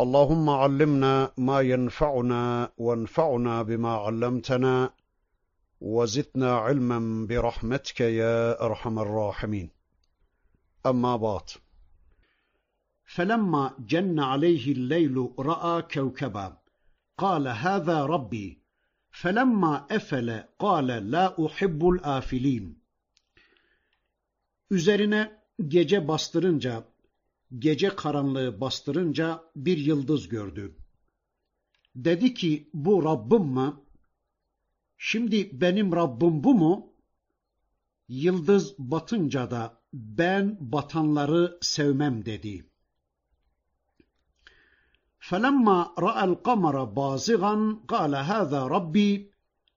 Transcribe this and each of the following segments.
اللهم علمنا ما ينفعنا وانفعنا بما علمتنا وزدنا علما برحمتك يا أرحم الراحمين أما بعد فلما جن عليه الليل رأى كوكبا قال هذا ربي فلما أفل قال لا أحب الآفلين Üzerine gece bastırınca, gece karanlığı bastırınca bir yıldız gördü. Dedi ki bu Rabbim mi? Şimdi benim Rabbim bu mu? Yıldız batınca da ben batanları sevmem dedi. فلما رأى القمر بازغا قال هذا ربي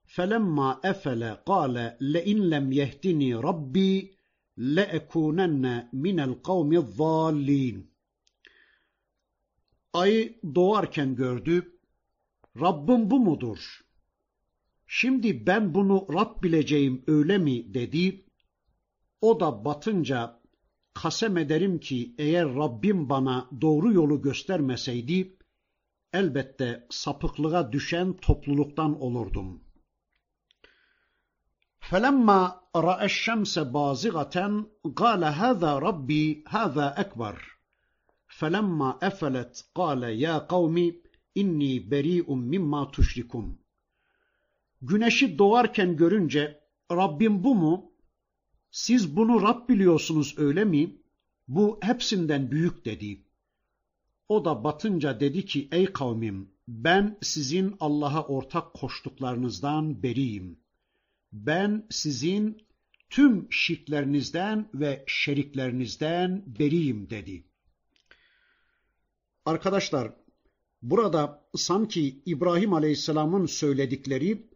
فلما أفل قال لئن لم يهدني ربي لأكونن من القوم الضالين Ayı doğarken gördü. Rabbim bu mudur? Şimdi ben bunu Rab bileceğim öyle mi dedi. O da batınca kasem ederim ki eğer Rabbim bana doğru yolu göstermeseydi elbette sapıklığa düşen topluluktan olurdum. فَلَمَّا رَأَى الشَّمْسَ بَازِغَةً قَالَ هَذَا رَبِّي هَذَا أَكْبَرُ فَلَمَّا أَفَلَتْ قَالَ يَا قَوْمِ اِنِّي بَرِيءٌ مِمَّا تُشْرِكُونَ Güneşi doğarken görünce Rabbim bu mu? Siz bunu Rab biliyorsunuz öyle mi? Bu hepsinden büyük dedi. O da batınca dedi ki ey kavmim ben sizin Allah'a ortak koştuklarınızdan beriyim. Ben sizin tüm şirklerinizden ve şeriklerinizden beriyim dedi. Arkadaşlar burada sanki İbrahim Aleyhisselam'ın söyledikleri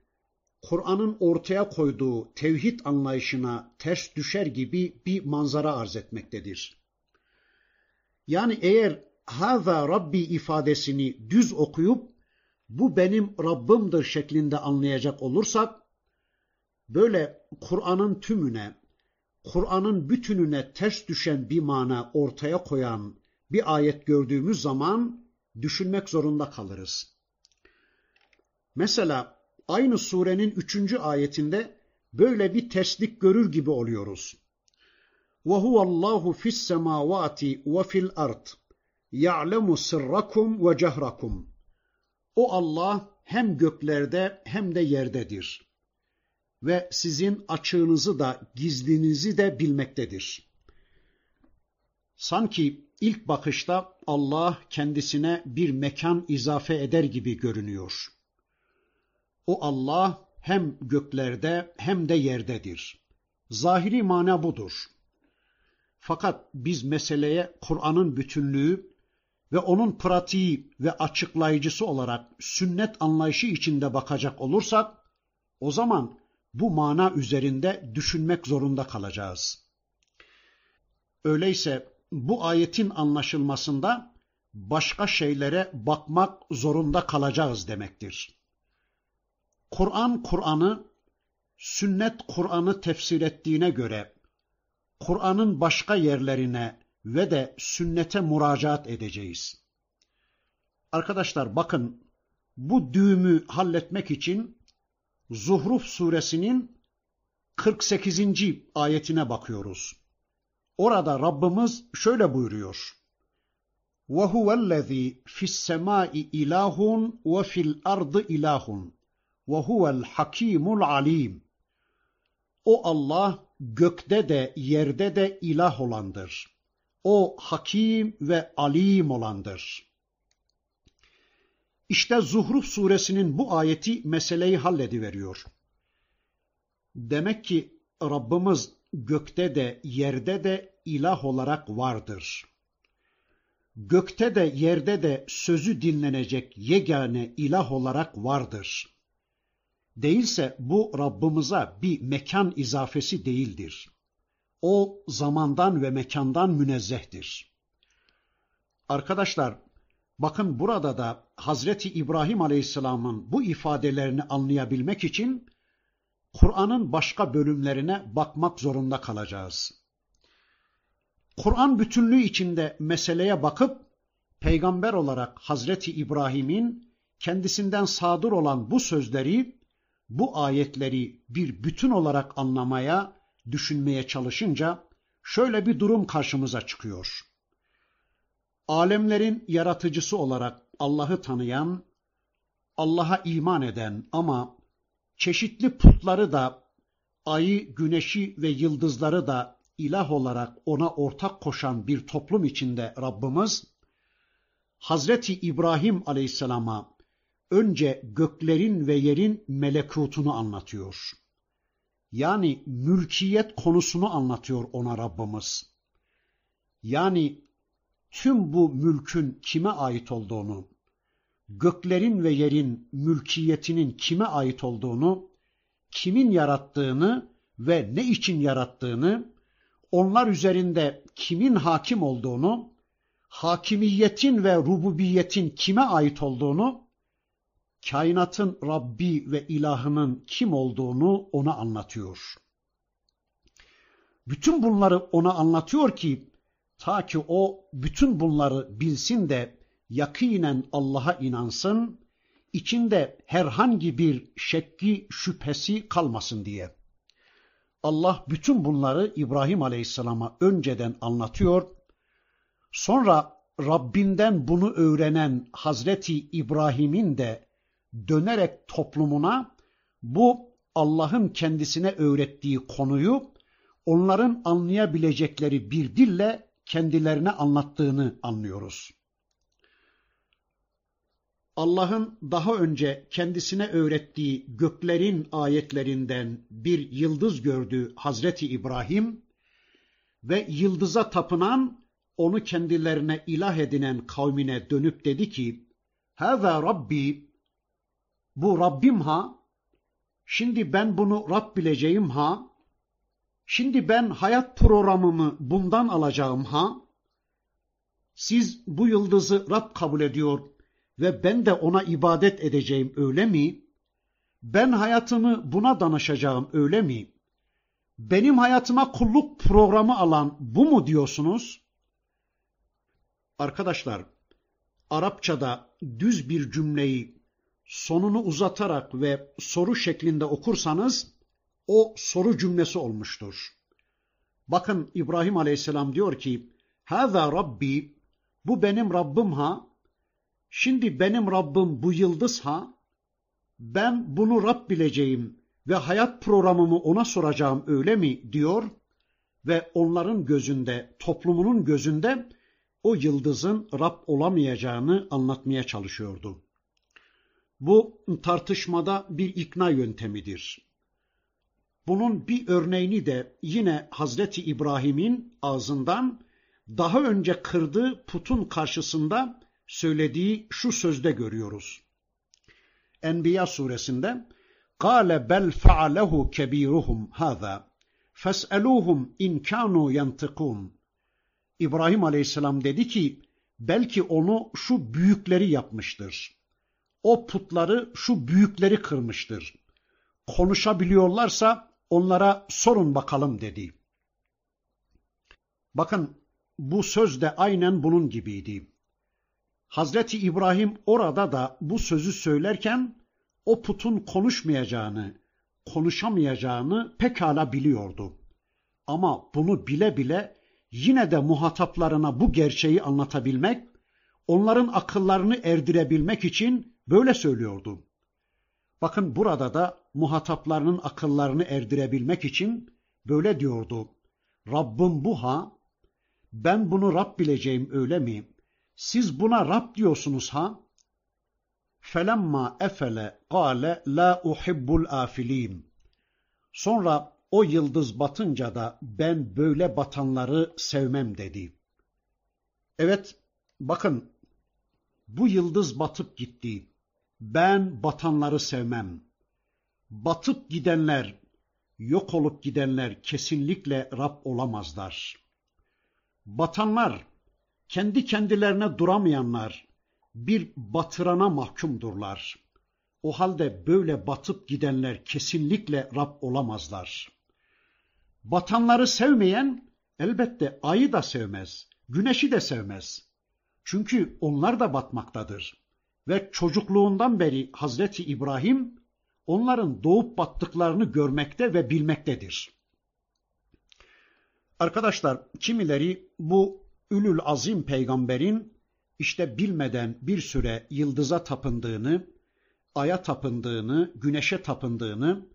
Kur'an'ın ortaya koyduğu tevhid anlayışına ters düşer gibi bir manzara arz etmektedir. Yani eğer haza Rabbi ifadesini düz okuyup bu benim Rabbimdir şeklinde anlayacak olursak böyle Kur'an'ın tümüne, Kur'an'ın bütününe ters düşen bir mana ortaya koyan bir ayet gördüğümüz zaman düşünmek zorunda kalırız. Mesela aynı surenin üçüncü ayetinde böyle bir terslik görür gibi oluyoruz. وَهُوَ اللّٰهُ فِي السَّمَاوَاتِ وَفِي الْأَرْضِ يَعْلَمُ سِرَّكُمْ وَجَهْرَكُمْ O Allah hem göklerde hem de yerdedir. Ve sizin açığınızı da gizlinizi de bilmektedir. Sanki ilk bakışta Allah kendisine bir mekan izafe eder gibi görünüyor. O Allah hem göklerde hem de yerdedir. Zahiri mana budur. Fakat biz meseleye Kur'an'ın bütünlüğü ve onun pratiği ve açıklayıcısı olarak sünnet anlayışı içinde bakacak olursak, o zaman bu mana üzerinde düşünmek zorunda kalacağız. Öyleyse bu ayetin anlaşılmasında başka şeylere bakmak zorunda kalacağız demektir. Kur'an Kur'an'ı, sünnet Kur'an'ı tefsir ettiğine göre Kur'an'ın başka yerlerine ve de sünnete müracaat edeceğiz. Arkadaşlar bakın bu düğümü halletmek için Zuhruf suresinin 48. ayetine bakıyoruz. Orada Rabbimiz şöyle buyuruyor. وَهُوَ الَّذ۪ي فِي السَّمَاءِ اِلَٰهٌ وَفِي الْأَرْضِ اِلَٰهٌ وَهُوَ الْحَك۪يمُ الْعَل۪يمُ O Allah gökte de yerde de ilah olandır. O hakim ve alim olandır. İşte Zuhruf suresinin bu ayeti meseleyi hallediveriyor. Demek ki Rabbimiz gökte de yerde de ilah olarak vardır. gökte de yerde de sözü dinlenecek yegane ilah olarak vardır. Değilse bu Rabbimize bir mekan izafesi değildir. O zamandan ve mekandan münezzehtir. Arkadaşlar, bakın burada da Hazreti İbrahim Aleyhisselam'ın bu ifadelerini anlayabilmek için Kur'an'ın başka bölümlerine bakmak zorunda kalacağız. Kur'an bütünlüğü içinde meseleye bakıp peygamber olarak Hazreti İbrahim'in kendisinden sadır olan bu sözleri, bu ayetleri bir bütün olarak anlamaya, düşünmeye çalışınca şöyle bir durum karşımıza çıkıyor. Alemlerin yaratıcısı olarak Allah'ı tanıyan, Allah'a iman eden ama çeşitli putları da, ayı, güneşi ve yıldızları da ilah olarak ona ortak koşan bir toplum içinde Rabbimiz, Hazreti İbrahim Aleyhisselam'a önce göklerin ve yerin melekutunu anlatıyor. Yani mülkiyet konusunu anlatıyor ona Rabbimiz. Yani tüm bu mülkün kime ait olduğunu, göklerin ve yerin mülkiyetinin kime ait olduğunu, kimin yarattığını ve ne için yarattığını, onlar üzerinde kimin hakim olduğunu, hakimiyetin ve rububiyetin kime ait olduğunu, kainatın Rabbi ve ilahının kim olduğunu ona anlatıyor. Bütün bunları ona anlatıyor ki, ta ki o bütün bunları bilsin de yakinen Allah'a inansın, içinde herhangi bir şekki şüphesi kalmasın diye. Allah bütün bunları İbrahim Aleyhisselam'a önceden anlatıyor. Sonra Rabbinden bunu öğrenen Hazreti İbrahim'in de dönerek toplumuna bu Allah'ın kendisine öğrettiği konuyu onların anlayabilecekleri bir dille kendilerine anlattığını anlıyoruz. Allah'ın daha önce kendisine öğrettiği göklerin ayetlerinden bir yıldız gördü Hazreti İbrahim ve yıldıza tapınan, onu kendilerine ilah edinen kavmine dönüp dedi ki, Hâzâ Rabbi, bu Rabbim ha, şimdi ben bunu Rab bileceğim ha, şimdi ben hayat programımı bundan alacağım ha, siz bu yıldızı Rab kabul ediyor ve ben de ona ibadet edeceğim öyle mi? Ben hayatımı buna danışacağım öyle mi? Benim hayatıma kulluk programı alan bu mu diyorsunuz? Arkadaşlar, Arapçada düz bir cümleyi sonunu uzatarak ve soru şeklinde okursanız o soru cümlesi olmuştur. Bakın İbrahim Aleyhisselam diyor ki, "Hâzâ Rabbi, bu benim Rabbim ha, Şimdi benim Rabbim bu yıldız ha, ben bunu Rab bileceğim ve hayat programımı ona soracağım öyle mi diyor ve onların gözünde, toplumunun gözünde o yıldızın Rab olamayacağını anlatmaya çalışıyordu. Bu tartışmada bir ikna yöntemidir. Bunun bir örneğini de yine Hazreti İbrahim'in ağzından daha önce kırdığı putun karşısında söylediği şu sözde görüyoruz. Enbiya suresinde "Kale bel faalehu kebiruhum haza fes'eluhum in kanu yantıkun." İbrahim Aleyhisselam dedi ki: "Belki onu şu büyükleri yapmıştır. O putları şu büyükleri kırmıştır. Konuşabiliyorlarsa onlara sorun bakalım dedi. Bakın bu söz de aynen bunun gibiydi. Hazreti İbrahim orada da bu sözü söylerken o putun konuşmayacağını, konuşamayacağını pekala biliyordu. Ama bunu bile bile yine de muhataplarına bu gerçeği anlatabilmek, onların akıllarını erdirebilmek için böyle söylüyordu. Bakın burada da muhataplarının akıllarını erdirebilmek için böyle diyordu. Rabbim bu ha, ben bunu Rab bileceğim öyle mi? Siz buna Rab diyorsunuz ha? Felemma efele kâle la uhibbul afilin. Sonra o yıldız batınca da ben böyle batanları sevmem dedi. Evet, bakın bu yıldız batıp gitti. Ben batanları sevmem. Batıp gidenler, yok olup gidenler kesinlikle Rab olamazlar. Batanlar, kendi kendilerine duramayanlar, bir batırana mahkumdurlar. O halde böyle batıp gidenler kesinlikle Rab olamazlar. Batanları sevmeyen elbette ayı da sevmez, güneşi de sevmez. Çünkü onlar da batmaktadır. Ve çocukluğundan beri Hazreti İbrahim onların doğup battıklarını görmekte ve bilmektedir. Arkadaşlar kimileri bu Ülül Azim peygamberin işte bilmeden bir süre yıldıza tapındığını, aya tapındığını, güneşe tapındığını,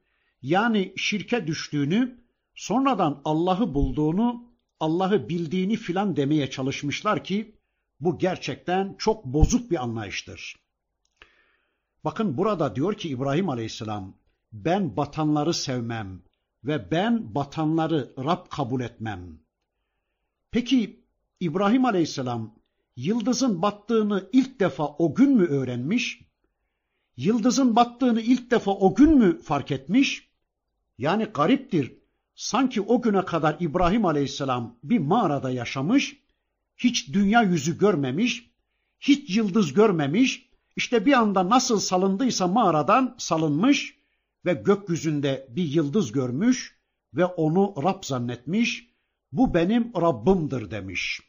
yani şirke düştüğünü, sonradan Allah'ı bulduğunu, Allah'ı bildiğini filan demeye çalışmışlar ki bu gerçekten çok bozuk bir anlayıştır. Bakın burada diyor ki İbrahim Aleyhisselam, ben batanları sevmem ve ben batanları Rab kabul etmem. Peki İbrahim Aleyhisselam yıldızın battığını ilk defa o gün mü öğrenmiş? Yıldızın battığını ilk defa o gün mü fark etmiş? Yani gariptir. Sanki o güne kadar İbrahim Aleyhisselam bir mağarada yaşamış, hiç dünya yüzü görmemiş, hiç yıldız görmemiş, işte bir anda nasıl salındıysa mağaradan salınmış ve gökyüzünde bir yıldız görmüş ve onu Rab zannetmiş, bu benim Rabbimdir demiş.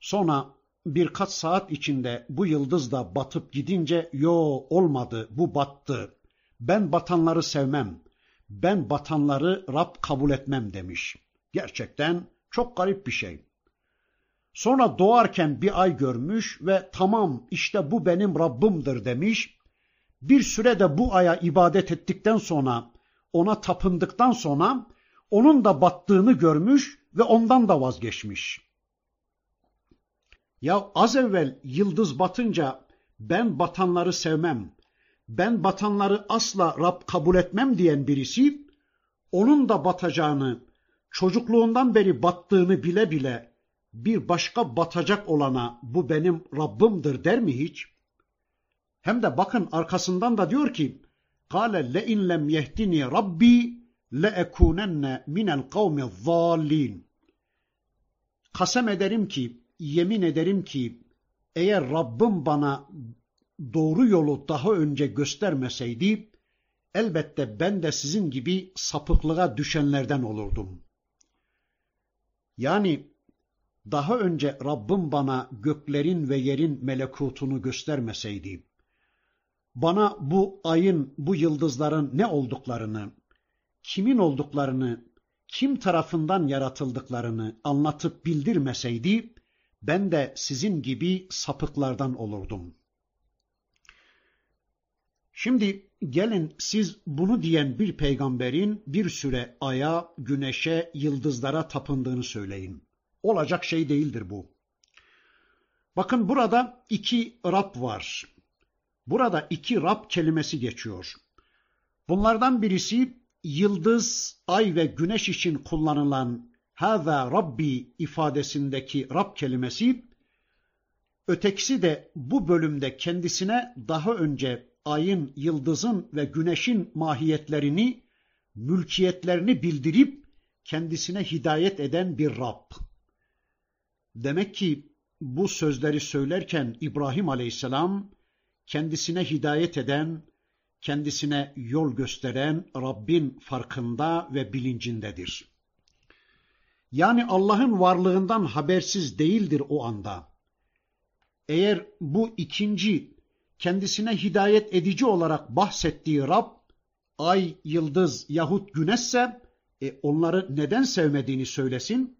Sonra birkaç saat içinde bu yıldız da batıp gidince yo olmadı bu battı. Ben batanları sevmem. Ben batanları Rab kabul etmem demiş. Gerçekten çok garip bir şey. Sonra doğarken bir ay görmüş ve tamam işte bu benim Rabbimdir demiş. Bir sürede bu aya ibadet ettikten sonra, ona tapındıktan sonra onun da battığını görmüş ve ondan da vazgeçmiş. Ya az evvel yıldız batınca ben batanları sevmem, ben batanları asla Rab kabul etmem diyen birisi, onun da batacağını, çocukluğundan beri battığını bile bile bir başka batacak olana bu benim Rabbimdir der mi hiç? Hem de bakın arkasından da diyor ki, قَالَ لَاِنْ لَمْ يَهْدِنِي رَبِّي لَاَكُونَنَّ مِنَ الْقَوْمِ الظَّالِّينَ Kasem ederim ki, yemin ederim ki, eğer Rabbim bana doğru yolu daha önce göstermeseydi, elbette ben de sizin gibi sapıklığa düşenlerden olurdum. Yani daha önce Rabbim bana göklerin ve yerin melekutunu göstermeseydi, bana bu ayın, bu yıldızların ne olduklarını, kimin olduklarını, kim tarafından yaratıldıklarını anlatıp bildirmeseydi, ben de sizin gibi sapıklardan olurdum. Şimdi gelin siz bunu diyen bir peygamberin bir süre aya, güneşe, yıldızlara tapındığını söyleyin. Olacak şey değildir bu. Bakın burada iki Rab var. Burada iki Rab kelimesi geçiyor. Bunlardan birisi yıldız, ay ve güneş için kullanılan Hâzâ Rabbi ifadesindeki Rab kelimesi, ötekisi de bu bölümde kendisine daha önce ayın, yıldızın ve güneşin mahiyetlerini, mülkiyetlerini bildirip kendisine hidayet eden bir Rab. Demek ki bu sözleri söylerken İbrahim Aleyhisselam kendisine hidayet eden, kendisine yol gösteren Rabbin farkında ve bilincindedir. Yani Allah'ın varlığından habersiz değildir o anda. Eğer bu ikinci kendisine hidayet edici olarak bahsettiği Rab, ay, yıldız yahut güneşse e, onları neden sevmediğini söylesin.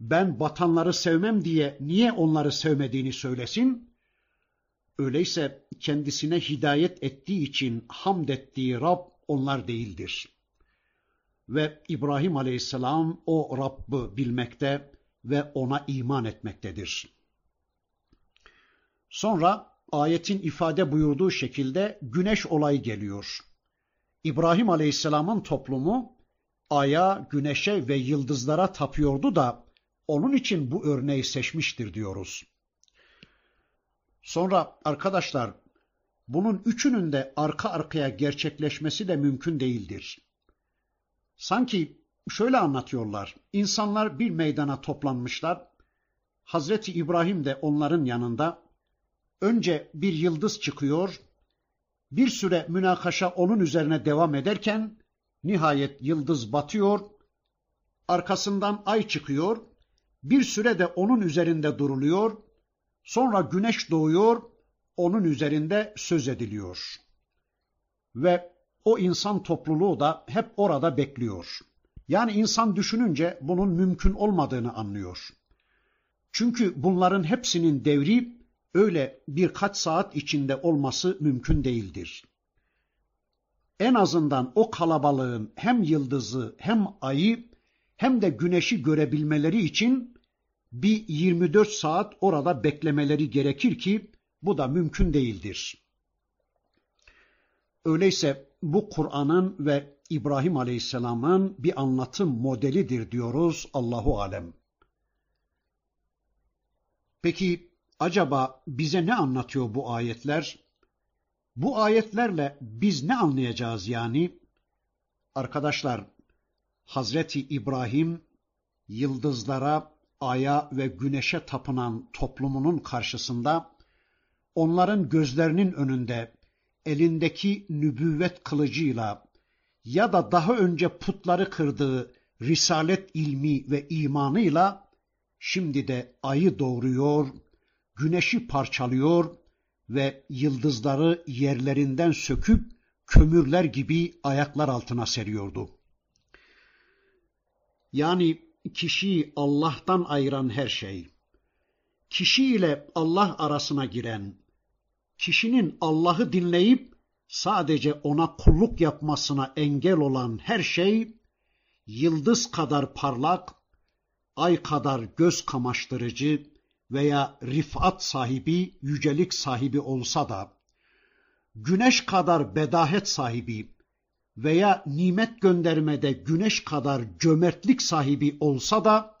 Ben batanları sevmem diye niye onları sevmediğini söylesin. Öyleyse kendisine hidayet ettiği için hamd ettiği Rab onlar değildir. Ve İbrahim Aleyhisselam o Rabb'ı bilmekte ve ona iman etmektedir. Sonra ayetin ifade buyurduğu şekilde güneş olayı geliyor. İbrahim Aleyhisselam'ın toplumu aya, güneşe ve yıldızlara tapıyordu da Onun için bu örneği seçmiştir diyoruz. Sonra arkadaşlar bunun üçünün de arka arkaya gerçekleşmesi de mümkün değildir. Sanki şöyle anlatıyorlar. İnsanlar bir meydana toplanmışlar. Hazreti İbrahim de onların yanında. Önce bir yıldız çıkıyor. Bir süre münakaşa onun üzerine devam ederken nihayet yıldız batıyor. Arkasından ay çıkıyor. Bir süre de onun üzerinde duruluyor. Sonra güneş doğuyor. Onun üzerinde söz ediliyor. Ve o insan topluluğu da hep orada bekliyor. Yani insan düşününce bunun mümkün olmadığını anlıyor. Çünkü bunların hepsinin devri öyle birkaç saat içinde olması mümkün değildir. En azından o kalabalığın hem yıldızı hem ayı hem de güneşi görebilmeleri için bir 24 saat orada beklemeleri gerekir ki bu da mümkün değildir. Öyleyse bu Kur'an'ın ve İbrahim Aleyhisselam'ın bir anlatım modelidir diyoruz Allahu alem. Peki acaba bize ne anlatıyor bu ayetler? Bu ayetlerle biz ne anlayacağız yani? Arkadaşlar, Hazreti İbrahim yıldızlara, aya ve güneşe tapınan toplumunun karşısında onların gözlerinin önünde elindeki nübüvvet kılıcıyla ya da daha önce putları kırdığı risalet ilmi ve imanıyla şimdi de ayı doğuruyor, güneşi parçalıyor ve yıldızları yerlerinden söküp kömürler gibi ayaklar altına seriyordu. Yani kişiyi Allah'tan ayıran her şey, kişi ile Allah arasına giren, kişinin Allah'ı dinleyip sadece ona kulluk yapmasına engel olan her şey, yıldız kadar parlak, ay kadar göz kamaştırıcı veya rifat sahibi, yücelik sahibi olsa da, güneş kadar bedahet sahibi veya nimet göndermede güneş kadar cömertlik sahibi olsa da,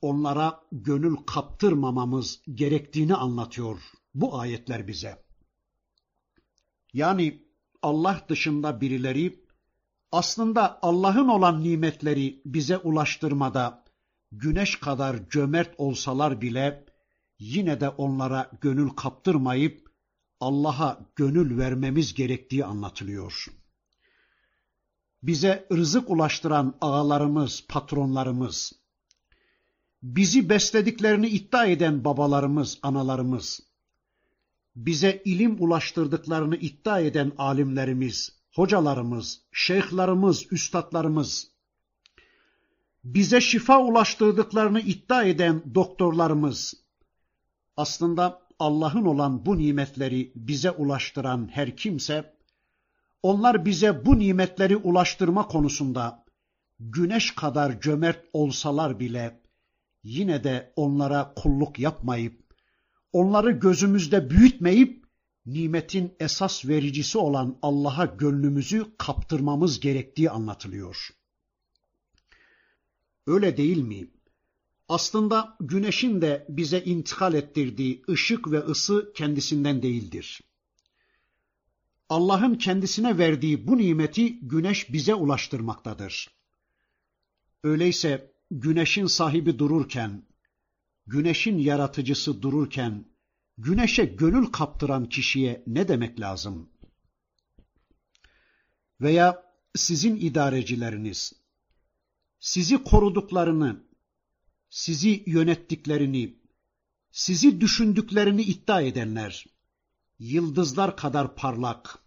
onlara gönül kaptırmamamız gerektiğini anlatıyor bu ayetler bize. Yani Allah dışında birileri aslında Allah'ın olan nimetleri bize ulaştırmada güneş kadar cömert olsalar bile yine de onlara gönül kaptırmayıp Allah'a gönül vermemiz gerektiği anlatılıyor. Bize rızık ulaştıran ağalarımız, patronlarımız, bizi beslediklerini iddia eden babalarımız, analarımız, bize ilim ulaştırdıklarını iddia eden alimlerimiz, hocalarımız, şeyhlarımız, üstadlarımız, bize şifa ulaştırdıklarını iddia eden doktorlarımız, aslında Allah'ın olan bu nimetleri bize ulaştıran her kimse, onlar bize bu nimetleri ulaştırma konusunda güneş kadar cömert olsalar bile yine de onlara kulluk yapmayıp onları gözümüzde büyütmeyip nimetin esas vericisi olan Allah'a gönlümüzü kaptırmamız gerektiği anlatılıyor. Öyle değil mi? Aslında güneşin de bize intikal ettirdiği ışık ve ısı kendisinden değildir. Allah'ın kendisine verdiği bu nimeti güneş bize ulaştırmaktadır. Öyleyse güneşin sahibi dururken, güneşin yaratıcısı dururken, güneşe gönül kaptıran kişiye ne demek lazım? Veya sizin idarecileriniz, sizi koruduklarını, sizi yönettiklerini, sizi düşündüklerini iddia edenler, yıldızlar kadar parlak,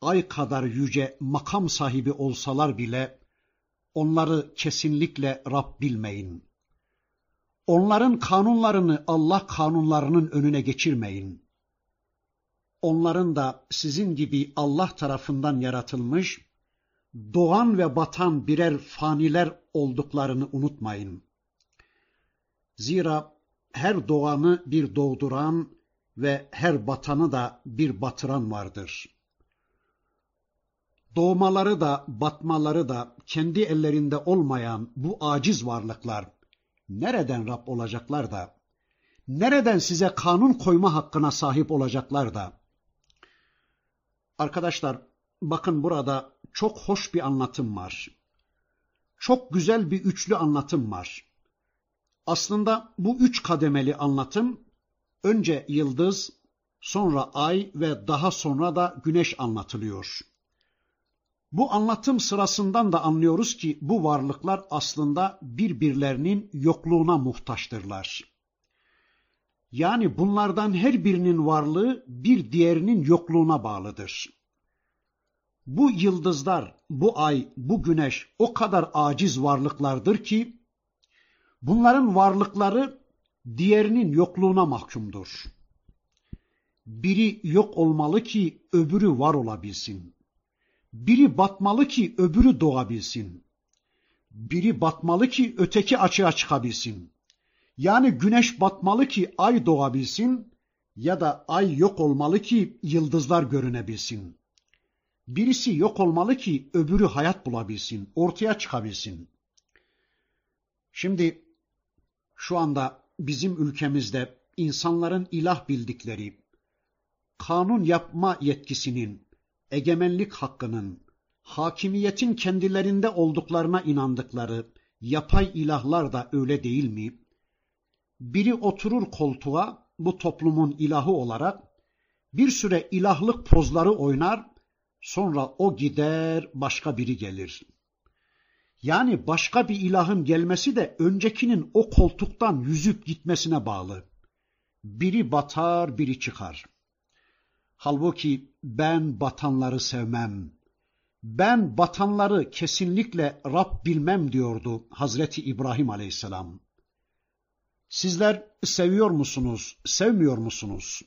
ay kadar yüce makam sahibi olsalar bile, onları kesinlikle Rab bilmeyin. Onların kanunlarını Allah kanunlarının önüne geçirmeyin. Onların da sizin gibi Allah tarafından yaratılmış, doğan ve batan birer faniler olduklarını unutmayın. Zira her doğanı bir doğduran ve her batanı da bir batıran vardır. Doğmaları da batmaları da kendi ellerinde olmayan bu aciz varlıklar nereden Rab olacaklar da, nereden size kanun koyma hakkına sahip olacaklar da? Arkadaşlar, bakın burada çok hoş bir anlatım var. Çok güzel bir üçlü anlatım var. Aslında bu üç kademeli anlatım önce yıldız, sonra ay ve daha sonra da güneş anlatılıyor. Bu anlatım sırasından da anlıyoruz ki bu varlıklar aslında birbirlerinin yokluğuna muhtaçtırlar. Yani bunlardan her birinin varlığı bir diğerinin yokluğuna bağlıdır. Bu yıldızlar, bu ay, bu güneş o kadar aciz varlıklardır ki bunların varlıkları diğerinin yokluğuna mahkumdur. Biri yok olmalı ki öbürü var olabilsin. Biri batmalı ki öbürü doğabilsin. Biri batmalı ki öteki açığa çıkabilsin. Yani güneş batmalı ki ay doğabilsin ya da ay yok olmalı ki yıldızlar görünebilsin. Birisi yok olmalı ki öbürü hayat bulabilsin, ortaya çıkabilsin. Şimdi şu anda bizim ülkemizde insanların ilah bildikleri, kanun yapma yetkisinin, egemenlik hakkının, hakimiyetin kendilerinde olduklarına inandıkları yapay ilahlar da öyle değil mi? Biri oturur koltuğa bu toplumun ilahı olarak bir süre ilahlık pozları oynar, sonra o gider başka biri gelir. Yani başka bir ilahın gelmesi de öncekinin o koltuktan yüzüp gitmesine bağlı. Biri batar, biri çıkar. Halbuki ben batanları sevmem. Ben batanları kesinlikle Rab bilmem diyordu Hazreti İbrahim Aleyhisselam. Sizler seviyor musunuz, sevmiyor musunuz?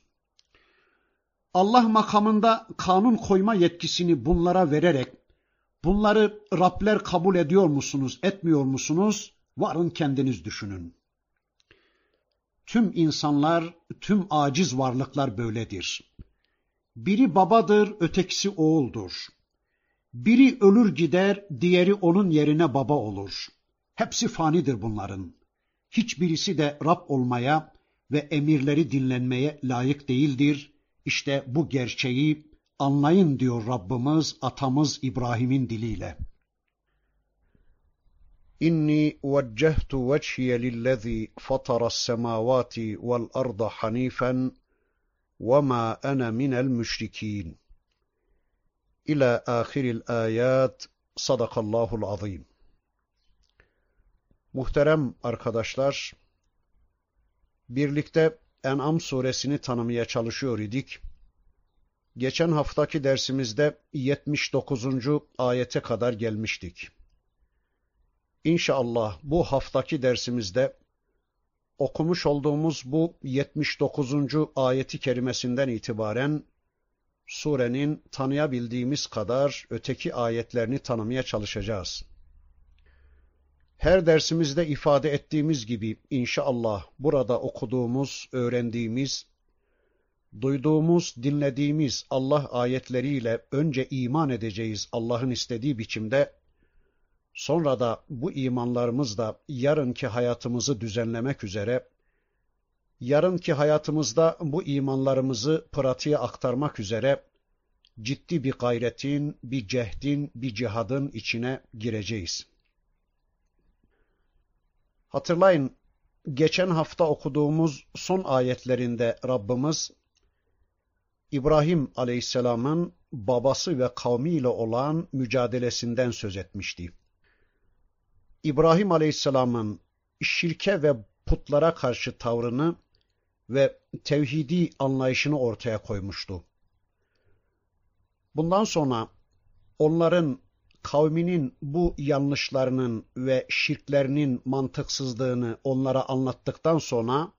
Allah makamında kanun koyma yetkisini bunlara vererek bunları Rabler kabul ediyor musunuz, etmiyor musunuz? Varın kendiniz düşünün. Tüm insanlar, tüm aciz varlıklar böyledir. Biri babadır, ötekisi oğuldur. Biri ölür gider, diğeri onun yerine baba olur. Hepsi fanidir bunların. Hiçbirisi de Rab olmaya ve emirleri dinlenmeye layık değildir. İşte bu gerçeği anlayın diyor Rabbimiz atamız İbrahim'in diliyle. İnni vecehtu veçhiye lillezî fatara semavati vel arda hanifen ve ma ana minel müşrikîn. İlâ âhiril âyât sadakallahul azîm. Muhterem arkadaşlar, birlikte En'am suresini tanımaya çalışıyor idik. Geçen haftaki dersimizde 79. ayete kadar gelmiştik. İnşallah bu haftaki dersimizde okumuş olduğumuz bu 79. ayeti kerimesinden itibaren surenin tanıyabildiğimiz kadar öteki ayetlerini tanımaya çalışacağız. Her dersimizde ifade ettiğimiz gibi inşallah burada okuduğumuz, öğrendiğimiz, duyduğumuz, dinlediğimiz Allah ayetleriyle önce iman edeceğiz Allah'ın istediği biçimde, sonra da bu imanlarımızla yarınki hayatımızı düzenlemek üzere, yarınki hayatımızda bu imanlarımızı pratiğe aktarmak üzere ciddi bir gayretin, bir cehdin, bir cihadın içine gireceğiz. Hatırlayın, geçen hafta okuduğumuz son ayetlerinde Rabbimiz, İbrahim Aleyhisselam'ın babası ve kavmiyle olan mücadelesinden söz etmişti. İbrahim Aleyhisselam'ın şirke ve putlara karşı tavrını ve tevhidi anlayışını ortaya koymuştu. Bundan sonra onların kavminin bu yanlışlarının ve şirklerinin mantıksızlığını onlara anlattıktan sonra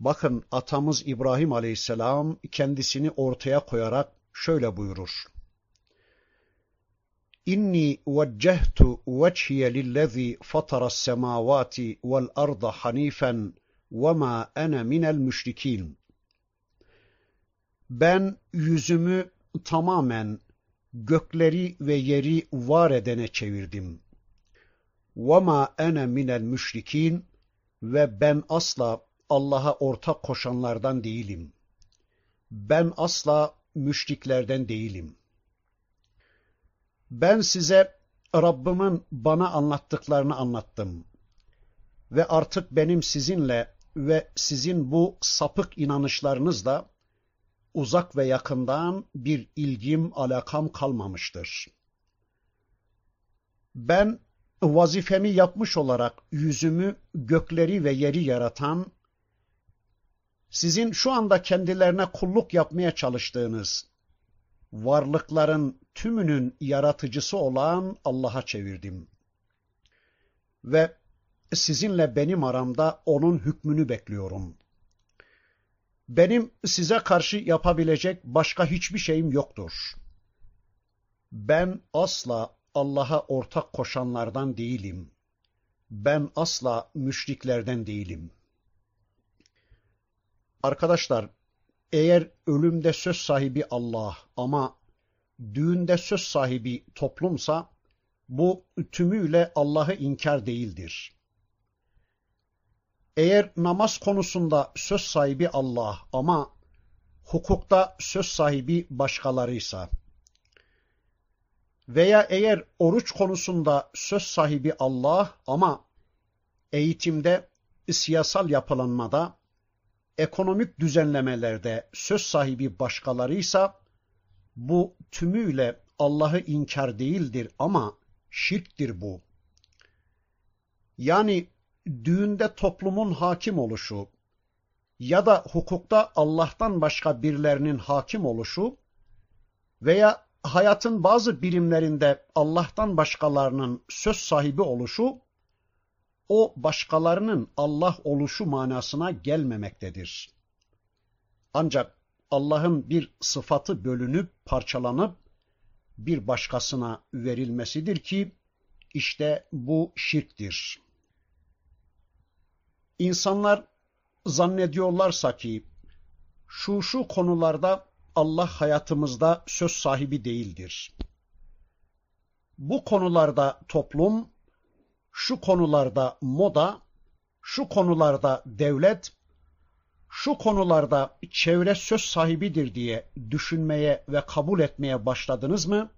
Bakın atamız İbrahim aleyhisselam kendisini ortaya koyarak şöyle buyurur. İnni veccehtu vecihiye lillezî fataras semâvâti vel arda hanifen ve mâ ene minel müşrikîn. Ben yüzümü tamamen gökleri ve yeri var edene çevirdim. Ve ma ene minel müşrikin ve ben asla Allah'a ortak koşanlardan değilim. Ben asla müşriklerden değilim. Ben size Rabbimin bana anlattıklarını anlattım. Ve artık benim sizinle ve sizin bu sapık inanışlarınızla uzak ve yakından bir ilgim, alakam kalmamıştır. Ben vazifemi yapmış olarak yüzümü gökleri ve yeri yaratan, sizin şu anda kendilerine kulluk yapmaya çalıştığınız varlıkların tümünün yaratıcısı olan Allah'a çevirdim. Ve sizinle benim aramda onun hükmünü bekliyorum. Benim size karşı yapabilecek başka hiçbir şeyim yoktur. Ben asla Allah'a ortak koşanlardan değilim. Ben asla müşriklerden değilim. Arkadaşlar, eğer ölümde söz sahibi Allah ama düğünde söz sahibi toplumsa, bu tümüyle Allah'ı inkar değildir. Eğer namaz konusunda söz sahibi Allah ama hukukta söz sahibi başkalarıysa veya eğer oruç konusunda söz sahibi Allah ama eğitimde, siyasal yapılanmada, ekonomik düzenlemelerde söz sahibi başkalarıysa bu tümüyle Allah'ı inkar değildir ama şirktir bu. Yani düğünde toplumun hakim oluşu ya da hukukta Allah'tan başka birilerinin hakim oluşu veya hayatın bazı birimlerinde Allah'tan başkalarının söz sahibi oluşu o başkalarının Allah oluşu manasına gelmemektedir. Ancak Allah'ın bir sıfatı bölünüp parçalanıp bir başkasına verilmesidir ki işte bu şirktir. İnsanlar zannediyorlarsa ki şu şu konularda Allah hayatımızda söz sahibi değildir. Bu konularda toplum, şu konularda moda, şu konularda devlet, şu konularda çevre söz sahibidir diye düşünmeye ve kabul etmeye başladınız mı?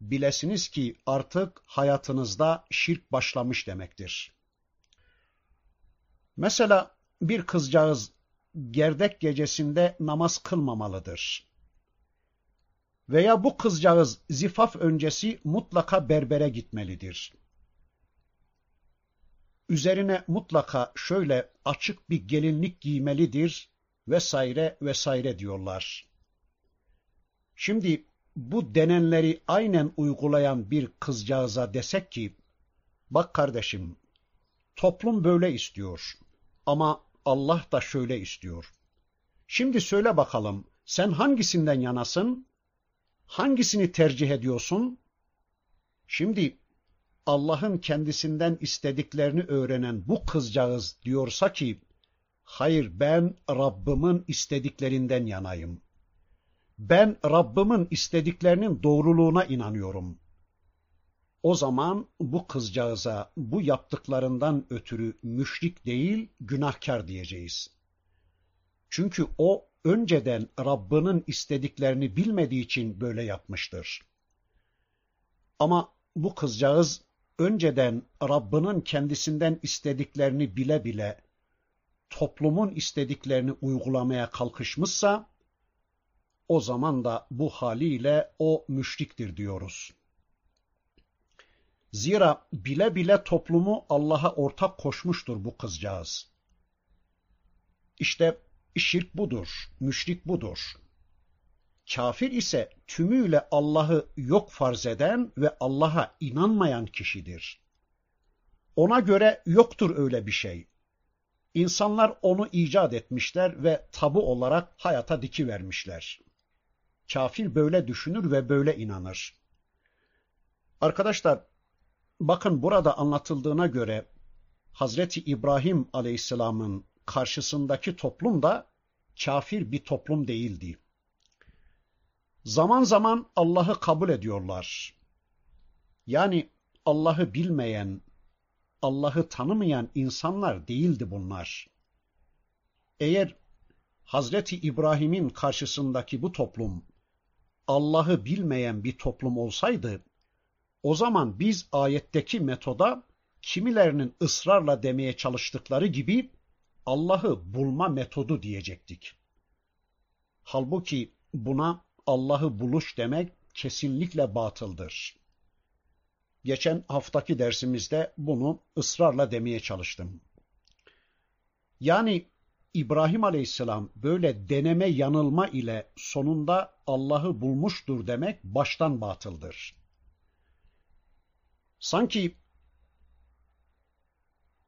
Bilesiniz ki artık hayatınızda şirk başlamış demektir. Mesela bir kızcağız gerdek gecesinde namaz kılmamalıdır. Veya bu kızcağız zifaf öncesi mutlaka berbere gitmelidir. Üzerine mutlaka şöyle açık bir gelinlik giymelidir vesaire vesaire diyorlar. Şimdi bu denenleri aynen uygulayan bir kızcağıza desek ki, bak kardeşim, toplum böyle istiyor ama Allah da şöyle istiyor. Şimdi söyle bakalım, sen hangisinden yanasın? Hangisini tercih ediyorsun? Şimdi Allah'ın kendisinden istediklerini öğrenen bu kızcağız diyorsa ki, hayır ben Rabbimin istediklerinden yanayım. Ben Rabbimin istediklerinin doğruluğuna inanıyorum. O zaman bu kızcağıza bu yaptıklarından ötürü müşrik değil, günahkar diyeceğiz. Çünkü o önceden Rabbinin istediklerini bilmediği için böyle yapmıştır. Ama bu kızcağız önceden Rabbinin kendisinden istediklerini bile bile toplumun istediklerini uygulamaya kalkışmışsa o zaman da bu haliyle o müşriktir diyoruz. Zira bile bile toplumu Allah'a ortak koşmuştur bu kızcağız. İşte şirk budur, müşrik budur. Kafir ise tümüyle Allah'ı yok farz eden ve Allah'a inanmayan kişidir. Ona göre yoktur öyle bir şey. İnsanlar onu icat etmişler ve tabu olarak hayata dikivermişler. Kafir böyle düşünür ve böyle inanır. Arkadaşlar, bakın burada anlatıldığına göre Hazreti İbrahim Aleyhisselam'ın karşısındaki toplum da kafir bir toplum değildi. Zaman zaman Allah'ı kabul ediyorlar. Yani Allah'ı bilmeyen, Allah'ı tanımayan insanlar değildi bunlar. Eğer Hazreti İbrahim'in karşısındaki bu toplum Allah'ı bilmeyen bir toplum olsaydı, o zaman biz ayetteki metoda kimilerinin ısrarla demeye çalıştıkları gibi Allah'ı bulma metodu diyecektik. Halbuki buna Allah'ı buluş demek kesinlikle batıldır. Geçen haftaki dersimizde bunu ısrarla demeye çalıştım. Yani İbrahim Aleyhisselam böyle deneme yanılma ile sonunda Allah'ı bulmuştur demek baştan batıldır. Sanki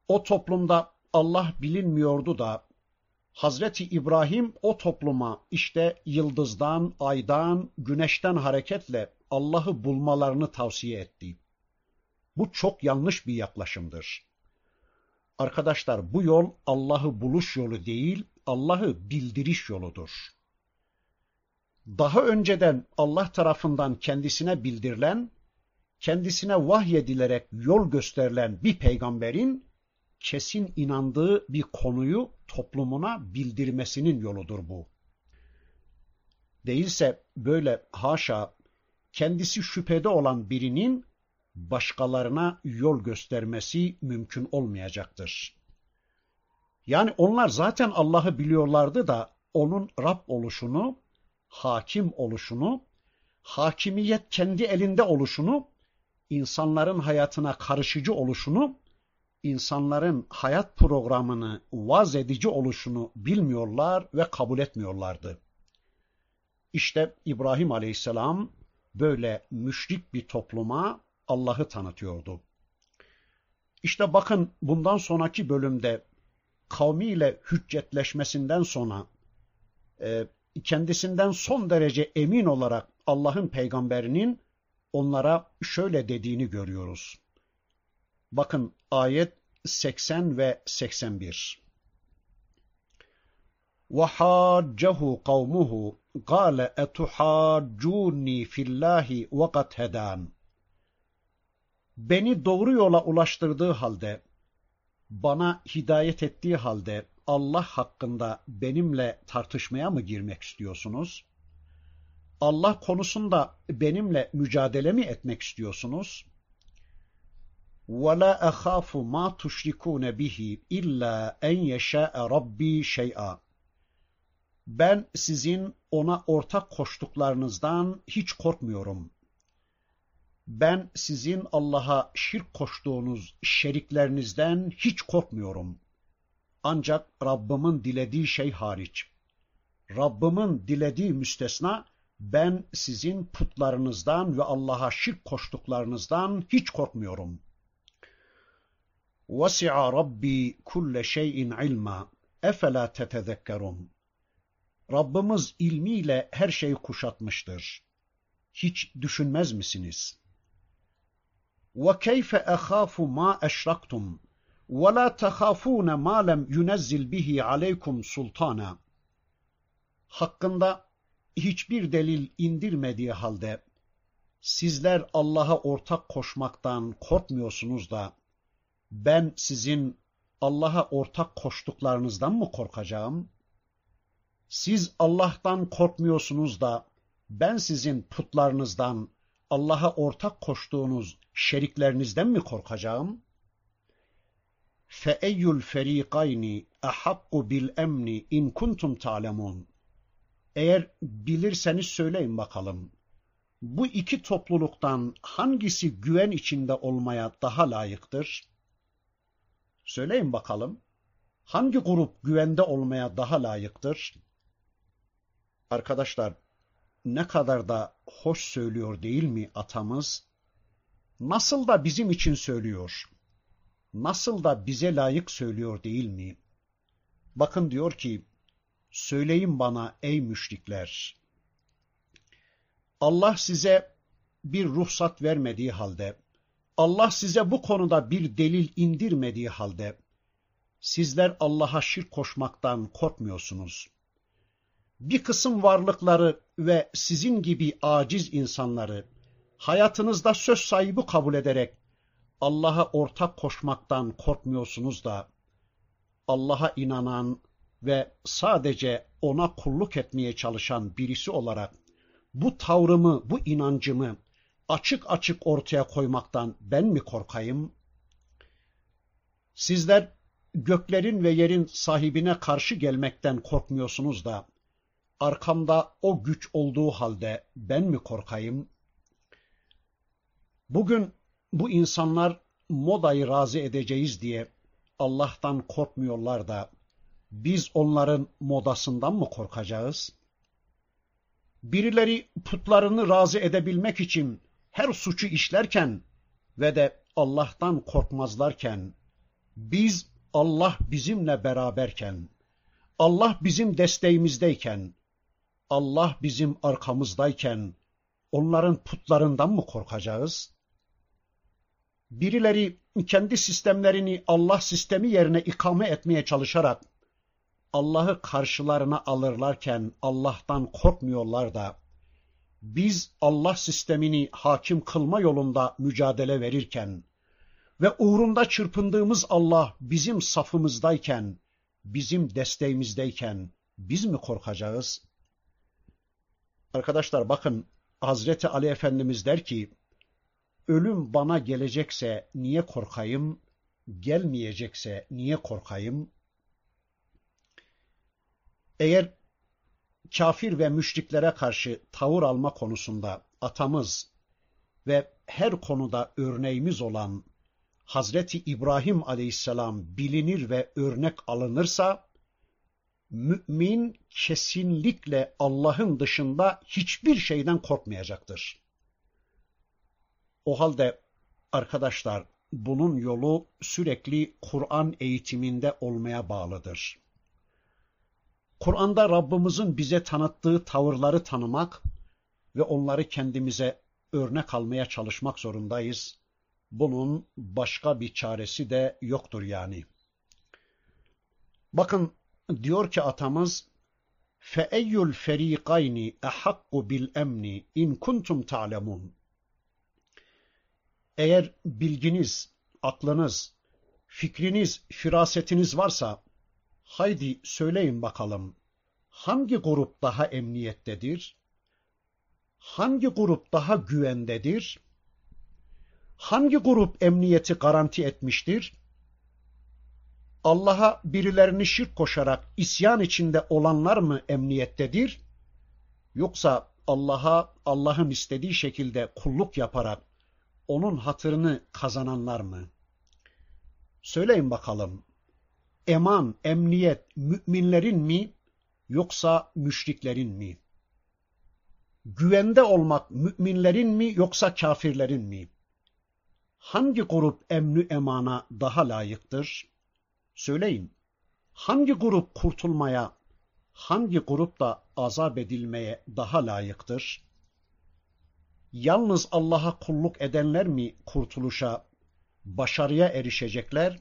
o toplumda Allah bilinmiyordu da Hazreti İbrahim o topluma işte yıldızdan, aydan, güneşten hareketle Allah'ı bulmalarını tavsiye etti. Bu çok yanlış bir yaklaşımdır. Arkadaşlar bu yol Allah'ı buluş yolu değil, Allah'ı bildiriş yoludur. Daha önceden Allah tarafından kendisine bildirilen, kendisine vahyedilerek yol gösterilen bir peygamberin kesin inandığı bir konuyu toplumuna bildirmesinin yoludur bu. Değilse böyle haşa kendisi şüphede olan birinin başkalarına yol göstermesi mümkün olmayacaktır. Yani onlar zaten Allah'ı biliyorlardı da onun Rab oluşunu, hakim oluşunu, hakimiyet kendi elinde oluşunu, insanların hayatına karışıcı oluşunu, insanların hayat programını vaz edici oluşunu bilmiyorlar ve kabul etmiyorlardı. İşte İbrahim Aleyhisselam böyle müşrik bir topluma Allah'ı tanıtıyordu. İşte bakın bundan sonraki bölümde kavmiyle hüccetleşmesinden sonra e, kendisinden son derece emin olarak Allah'ın peygamberinin onlara şöyle dediğini görüyoruz. Bakın ayet 80 ve 81. وَحَاجَّهُ قَوْمُهُ قَالَ اَتُحَاجُّونِي فِي اللّٰهِ وَقَدْ هَدَانِ Beni doğru yola ulaştırdığı halde, bana hidayet ettiği halde Allah hakkında benimle tartışmaya mı girmek istiyorsunuz? Allah konusunda benimle mücadele mi etmek istiyorsunuz? وَلَا أَخَافُ مَا تُشْرِكُونَ بِهِ إِلَّا اَنْ يَشَاءَ رَبِّي شَيْئًا Ben sizin ona ortak koştuklarınızdan hiç korkmuyorum. Ben sizin Allah'a şirk koştuğunuz şeriklerinizden hiç korkmuyorum. Ancak Rabbimin dilediği şey hariç. Rabbimin dilediği müstesna ben sizin putlarınızdan ve Allah'a şirk koştuklarınızdan hiç korkmuyorum. وَسِعَ رَبِّي كُلَّ شَيْءٍ عِلْمًا اَفَلَا تَتَذَكَّرُونَ Rabbimiz ilmiyle her şeyi kuşatmıştır. Hiç düşünmez misiniz? وَكَيْفَ أَخَافُ مَا أَشْرَكْتُمْ وَلَا تَخَافُونَ مَا لَمْ يُنَزِّلْ بِهِ عَلَيْكُمْ سُلْطَانًا Hakkında hiçbir delil indirmediği halde sizler Allah'a ortak koşmaktan korkmuyorsunuz da ben sizin Allah'a ortak koştuklarınızdan mı korkacağım? Siz Allah'tan korkmuyorsunuz da ben sizin putlarınızdan, Allah'a ortak koştuğunuz şeriklerinizden mi korkacağım? فَاَيُّ الْفَر۪يقَيْنِ اَحَقُّ بِالْاَمْنِ اِنْ كُنْتُمْ تَعْلَمُونَ Eğer bilirseniz söyleyin bakalım. Bu iki topluluktan hangisi güven içinde olmaya daha layıktır? Söyleyin bakalım. Hangi grup güvende olmaya daha layıktır? Arkadaşlar ne kadar da hoş söylüyor değil mi atamız? Nasıl da bizim için söylüyor. Nasıl da bize layık söylüyor değil mi? Bakın diyor ki, söyleyin bana ey müşrikler. Allah size bir ruhsat vermediği halde, Allah size bu konuda bir delil indirmediği halde, sizler Allah'a şirk koşmaktan korkmuyorsunuz. Bir kısım varlıkları ve sizin gibi aciz insanları hayatınızda söz sahibi kabul ederek Allah'a ortak koşmaktan korkmuyorsunuz da Allah'a inanan ve sadece ona kulluk etmeye çalışan birisi olarak bu tavrımı, bu inancımı açık açık ortaya koymaktan ben mi korkayım? Sizler göklerin ve yerin sahibine karşı gelmekten korkmuyorsunuz da arkamda o güç olduğu halde ben mi korkayım? Bugün bu insanlar modayı razı edeceğiz diye Allah'tan korkmuyorlar da biz onların modasından mı korkacağız? Birileri putlarını razı edebilmek için her suçu işlerken ve de Allah'tan korkmazlarken biz Allah bizimle beraberken Allah bizim desteğimizdeyken Allah bizim arkamızdayken onların putlarından mı korkacağız? Birileri kendi sistemlerini Allah sistemi yerine ikame etmeye çalışarak Allah'ı karşılarına alırlarken Allah'tan korkmuyorlar da biz Allah sistemini hakim kılma yolunda mücadele verirken ve uğrunda çırpındığımız Allah bizim safımızdayken, bizim desteğimizdeyken biz mi korkacağız? Arkadaşlar bakın Hazreti Ali Efendimiz der ki ölüm bana gelecekse niye korkayım? Gelmeyecekse niye korkayım? Eğer kafir ve müşriklere karşı tavır alma konusunda atamız ve her konuda örneğimiz olan Hazreti İbrahim aleyhisselam bilinir ve örnek alınırsa, mümin kesinlikle Allah'ın dışında hiçbir şeyden korkmayacaktır. O halde arkadaşlar bunun yolu sürekli Kur'an eğitiminde olmaya bağlıdır. Kur'an'da Rabbimizin bize tanıttığı tavırları tanımak ve onları kendimize örnek almaya çalışmak zorundayız. Bunun başka bir çaresi de yoktur yani. Bakın diyor ki atamız فَاَيُّ الْفَر۪يقَيْنِ اَحَقُّ بِالْاَمْنِ اِنْ كُنْتُمْ تَعْلَمُونَ Eğer bilginiz, aklınız, fikriniz, firasetiniz varsa haydi söyleyin bakalım hangi grup daha emniyettedir? Hangi grup daha güvendedir? Hangi grup emniyeti garanti etmiştir? Allah'a birilerini şirk koşarak isyan içinde olanlar mı emniyettedir? Yoksa Allah'a Allah'ın istediği şekilde kulluk yaparak onun hatırını kazananlar mı? Söyleyin bakalım. Eman, emniyet müminlerin mi yoksa müşriklerin mi? Güvende olmak müminlerin mi yoksa kafirlerin mi? hangi grup emnü emana daha layıktır? Söyleyin. Hangi grup kurtulmaya, hangi grup da azap edilmeye daha layıktır? Yalnız Allah'a kulluk edenler mi kurtuluşa, başarıya erişecekler?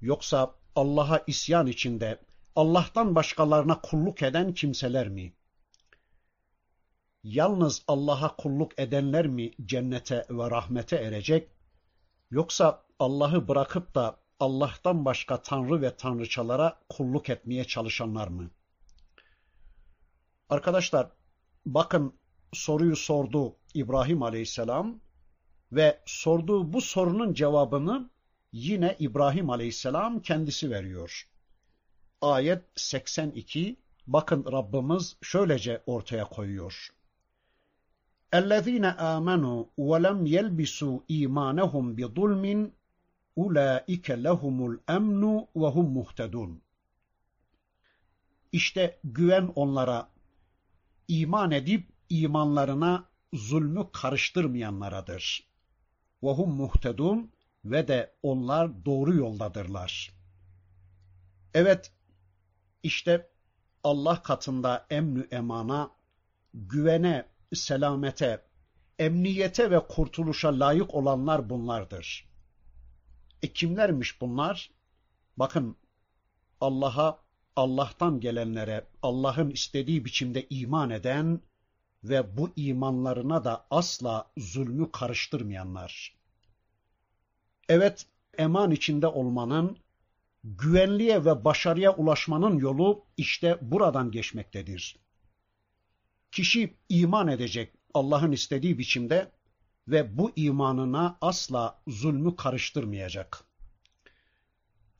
Yoksa Allah'a isyan içinde Allah'tan başkalarına kulluk eden kimseler mi? Yalnız Allah'a kulluk edenler mi cennete ve rahmete erecek? Yoksa Allah'ı bırakıp da Allah'tan başka tanrı ve tanrıçalara kulluk etmeye çalışanlar mı? Arkadaşlar bakın soruyu sordu İbrahim Aleyhisselam ve sorduğu bu sorunun cevabını yine İbrahim Aleyhisselam kendisi veriyor. Ayet 82 bakın Rabbimiz şöylece ortaya koyuyor. اَلَّذ۪ينَ آمَنُوا وَلَمْ يَلْبِسُوا اِيمَانَهُمْ بِظُلْمٍ اُولَٰئِكَ لَهُمُ الْاَمْنُ وَهُمْ مُهْتَدُونَ İşte güven onlara, iman edip imanlarına zulmü karıştırmayanlaradır. وَهُمْ muhtedun ve de onlar doğru yoldadırlar. Evet, işte Allah katında emnü emana, güvene, selamete, emniyete ve kurtuluşa layık olanlar bunlardır. E kimlermiş bunlar? Bakın Allah'a, Allah'tan gelenlere, Allah'ın istediği biçimde iman eden ve bu imanlarına da asla zulmü karıştırmayanlar. Evet, eman içinde olmanın, güvenliğe ve başarıya ulaşmanın yolu işte buradan geçmektedir. Kişi iman edecek Allah'ın istediği biçimde ve bu imanına asla zulmü karıştırmayacak.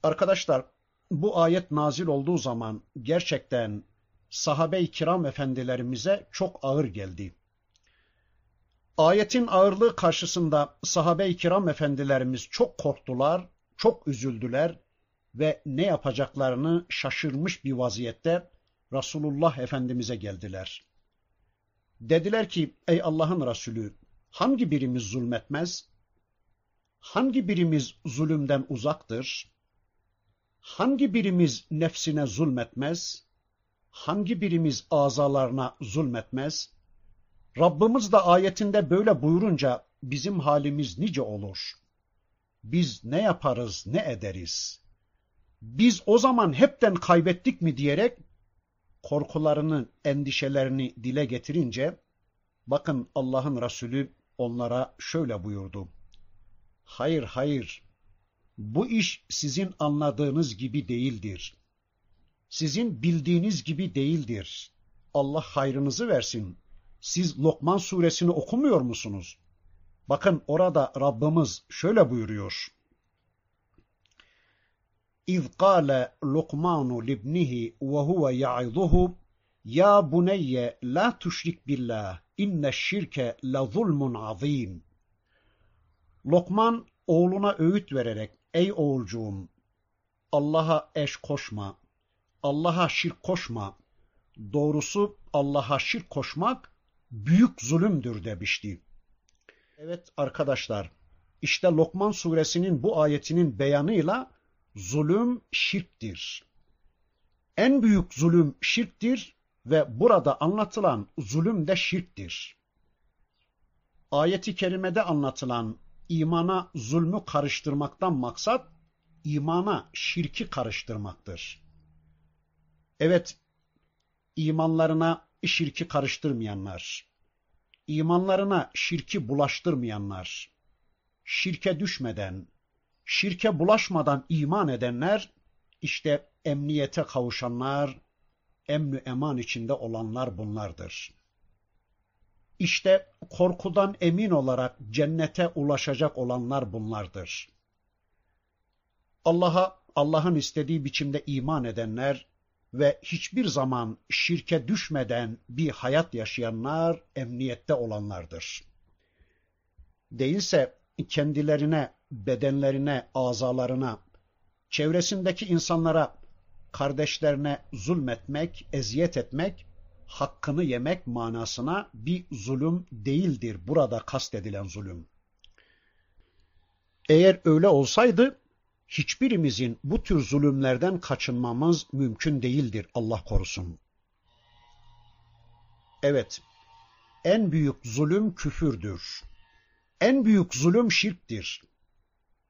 Arkadaşlar, bu ayet nazil olduğu zaman gerçekten sahabe-i kiram efendilerimize çok ağır geldi. Ayetin ağırlığı karşısında sahabe-i kiram efendilerimiz çok korktular, çok üzüldüler ve ne yapacaklarını şaşırmış bir vaziyette Resulullah Efendimiz'e geldiler. Dediler ki ey Allah'ın Resulü hangi birimiz zulmetmez? Hangi birimiz zulümden uzaktır? Hangi birimiz nefsine zulmetmez? Hangi birimiz azalarına zulmetmez? Rabbimiz de ayetinde böyle buyurunca bizim halimiz nice olur? Biz ne yaparız, ne ederiz? Biz o zaman hepten kaybettik mi diyerek korkularını, endişelerini dile getirince bakın Allah'ın Resulü onlara şöyle buyurdu. Hayır hayır bu iş sizin anladığınız gibi değildir. Sizin bildiğiniz gibi değildir. Allah hayrınızı versin. Siz Lokman suresini okumuyor musunuz? Bakın orada Rabbimiz şöyle buyuruyor. İz kâle Lokmanu libnihi ve huve ya'izuhu Ya buneyye la tuşrik billah inne şirke la zulmun azim. Lokman oğluna öğüt vererek ey oğulcuğum Allah'a eş koşma, Allah'a şirk koşma. Doğrusu Allah'a şirk koşmak büyük zulümdür demişti. Evet arkadaşlar, işte Lokman suresinin bu ayetinin beyanıyla zulüm şirktir. En büyük zulüm şirktir ve burada anlatılan zulüm de şirktir. Ayeti kerimede anlatılan imana zulmü karıştırmaktan maksat imana şirki karıştırmaktır. Evet, imanlarına şirki karıştırmayanlar, imanlarına şirki bulaştırmayanlar, şirke düşmeden, şirke bulaşmadan iman edenler, işte emniyete kavuşanlar, emnü eman içinde olanlar bunlardır. İşte korkudan emin olarak cennete ulaşacak olanlar bunlardır. Allah'a, Allah'ın istediği biçimde iman edenler ve hiçbir zaman şirke düşmeden bir hayat yaşayanlar emniyette olanlardır. Değilse kendilerine, bedenlerine, azalarına, çevresindeki insanlara, kardeşlerine zulmetmek, eziyet etmek, hakkını yemek manasına bir zulüm değildir burada kastedilen zulüm. Eğer öyle olsaydı hiçbirimizin bu tür zulümlerden kaçınmamız mümkün değildir Allah korusun. Evet, en büyük zulüm küfürdür. En büyük zulüm şirktir.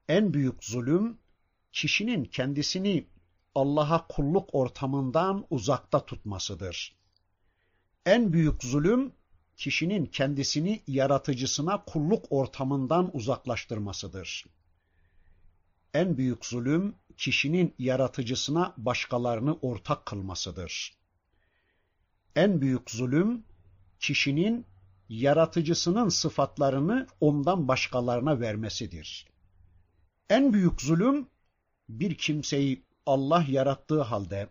En büyük zulüm kişinin kendisini Allah'a kulluk ortamından uzakta tutmasıdır. En büyük zulüm kişinin kendisini yaratıcısına kulluk ortamından uzaklaştırmasıdır. En büyük zulüm kişinin yaratıcısına başkalarını ortak kılmasıdır. En büyük zulüm kişinin yaratıcısının sıfatlarını ondan başkalarına vermesidir. En büyük zulüm bir kimseyi Allah yarattığı halde,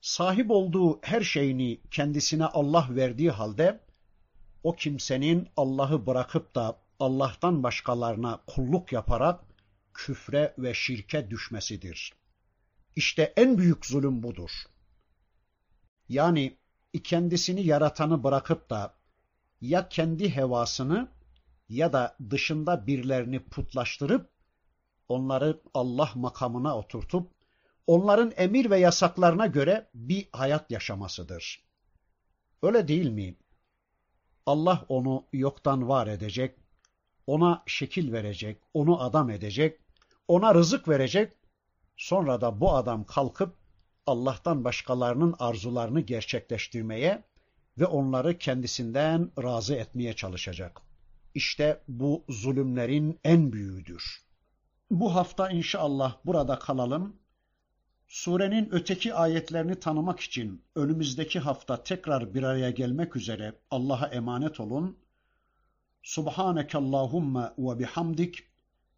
sahip olduğu her şeyini kendisine Allah verdiği halde, o kimsenin Allah'ı bırakıp da Allah'tan başkalarına kulluk yaparak küfre ve şirke düşmesidir. İşte en büyük zulüm budur. Yani kendisini yaratanı bırakıp da ya kendi hevasını ya da dışında birilerini putlaştırıp onları Allah makamına oturtup onların emir ve yasaklarına göre bir hayat yaşamasıdır. Öyle değil mi? Allah onu yoktan var edecek, ona şekil verecek, onu adam edecek, ona rızık verecek, sonra da bu adam kalkıp Allah'tan başkalarının arzularını gerçekleştirmeye ve onları kendisinden razı etmeye çalışacak. İşte bu zulümlerin en büyüğüdür. Bu hafta inşallah burada kalalım. Surenin öteki ayetlerini tanımak için önümüzdeki hafta tekrar bir araya gelmek üzere Allah'a emanet olun. Subhaneke Allahumma ve bihamdik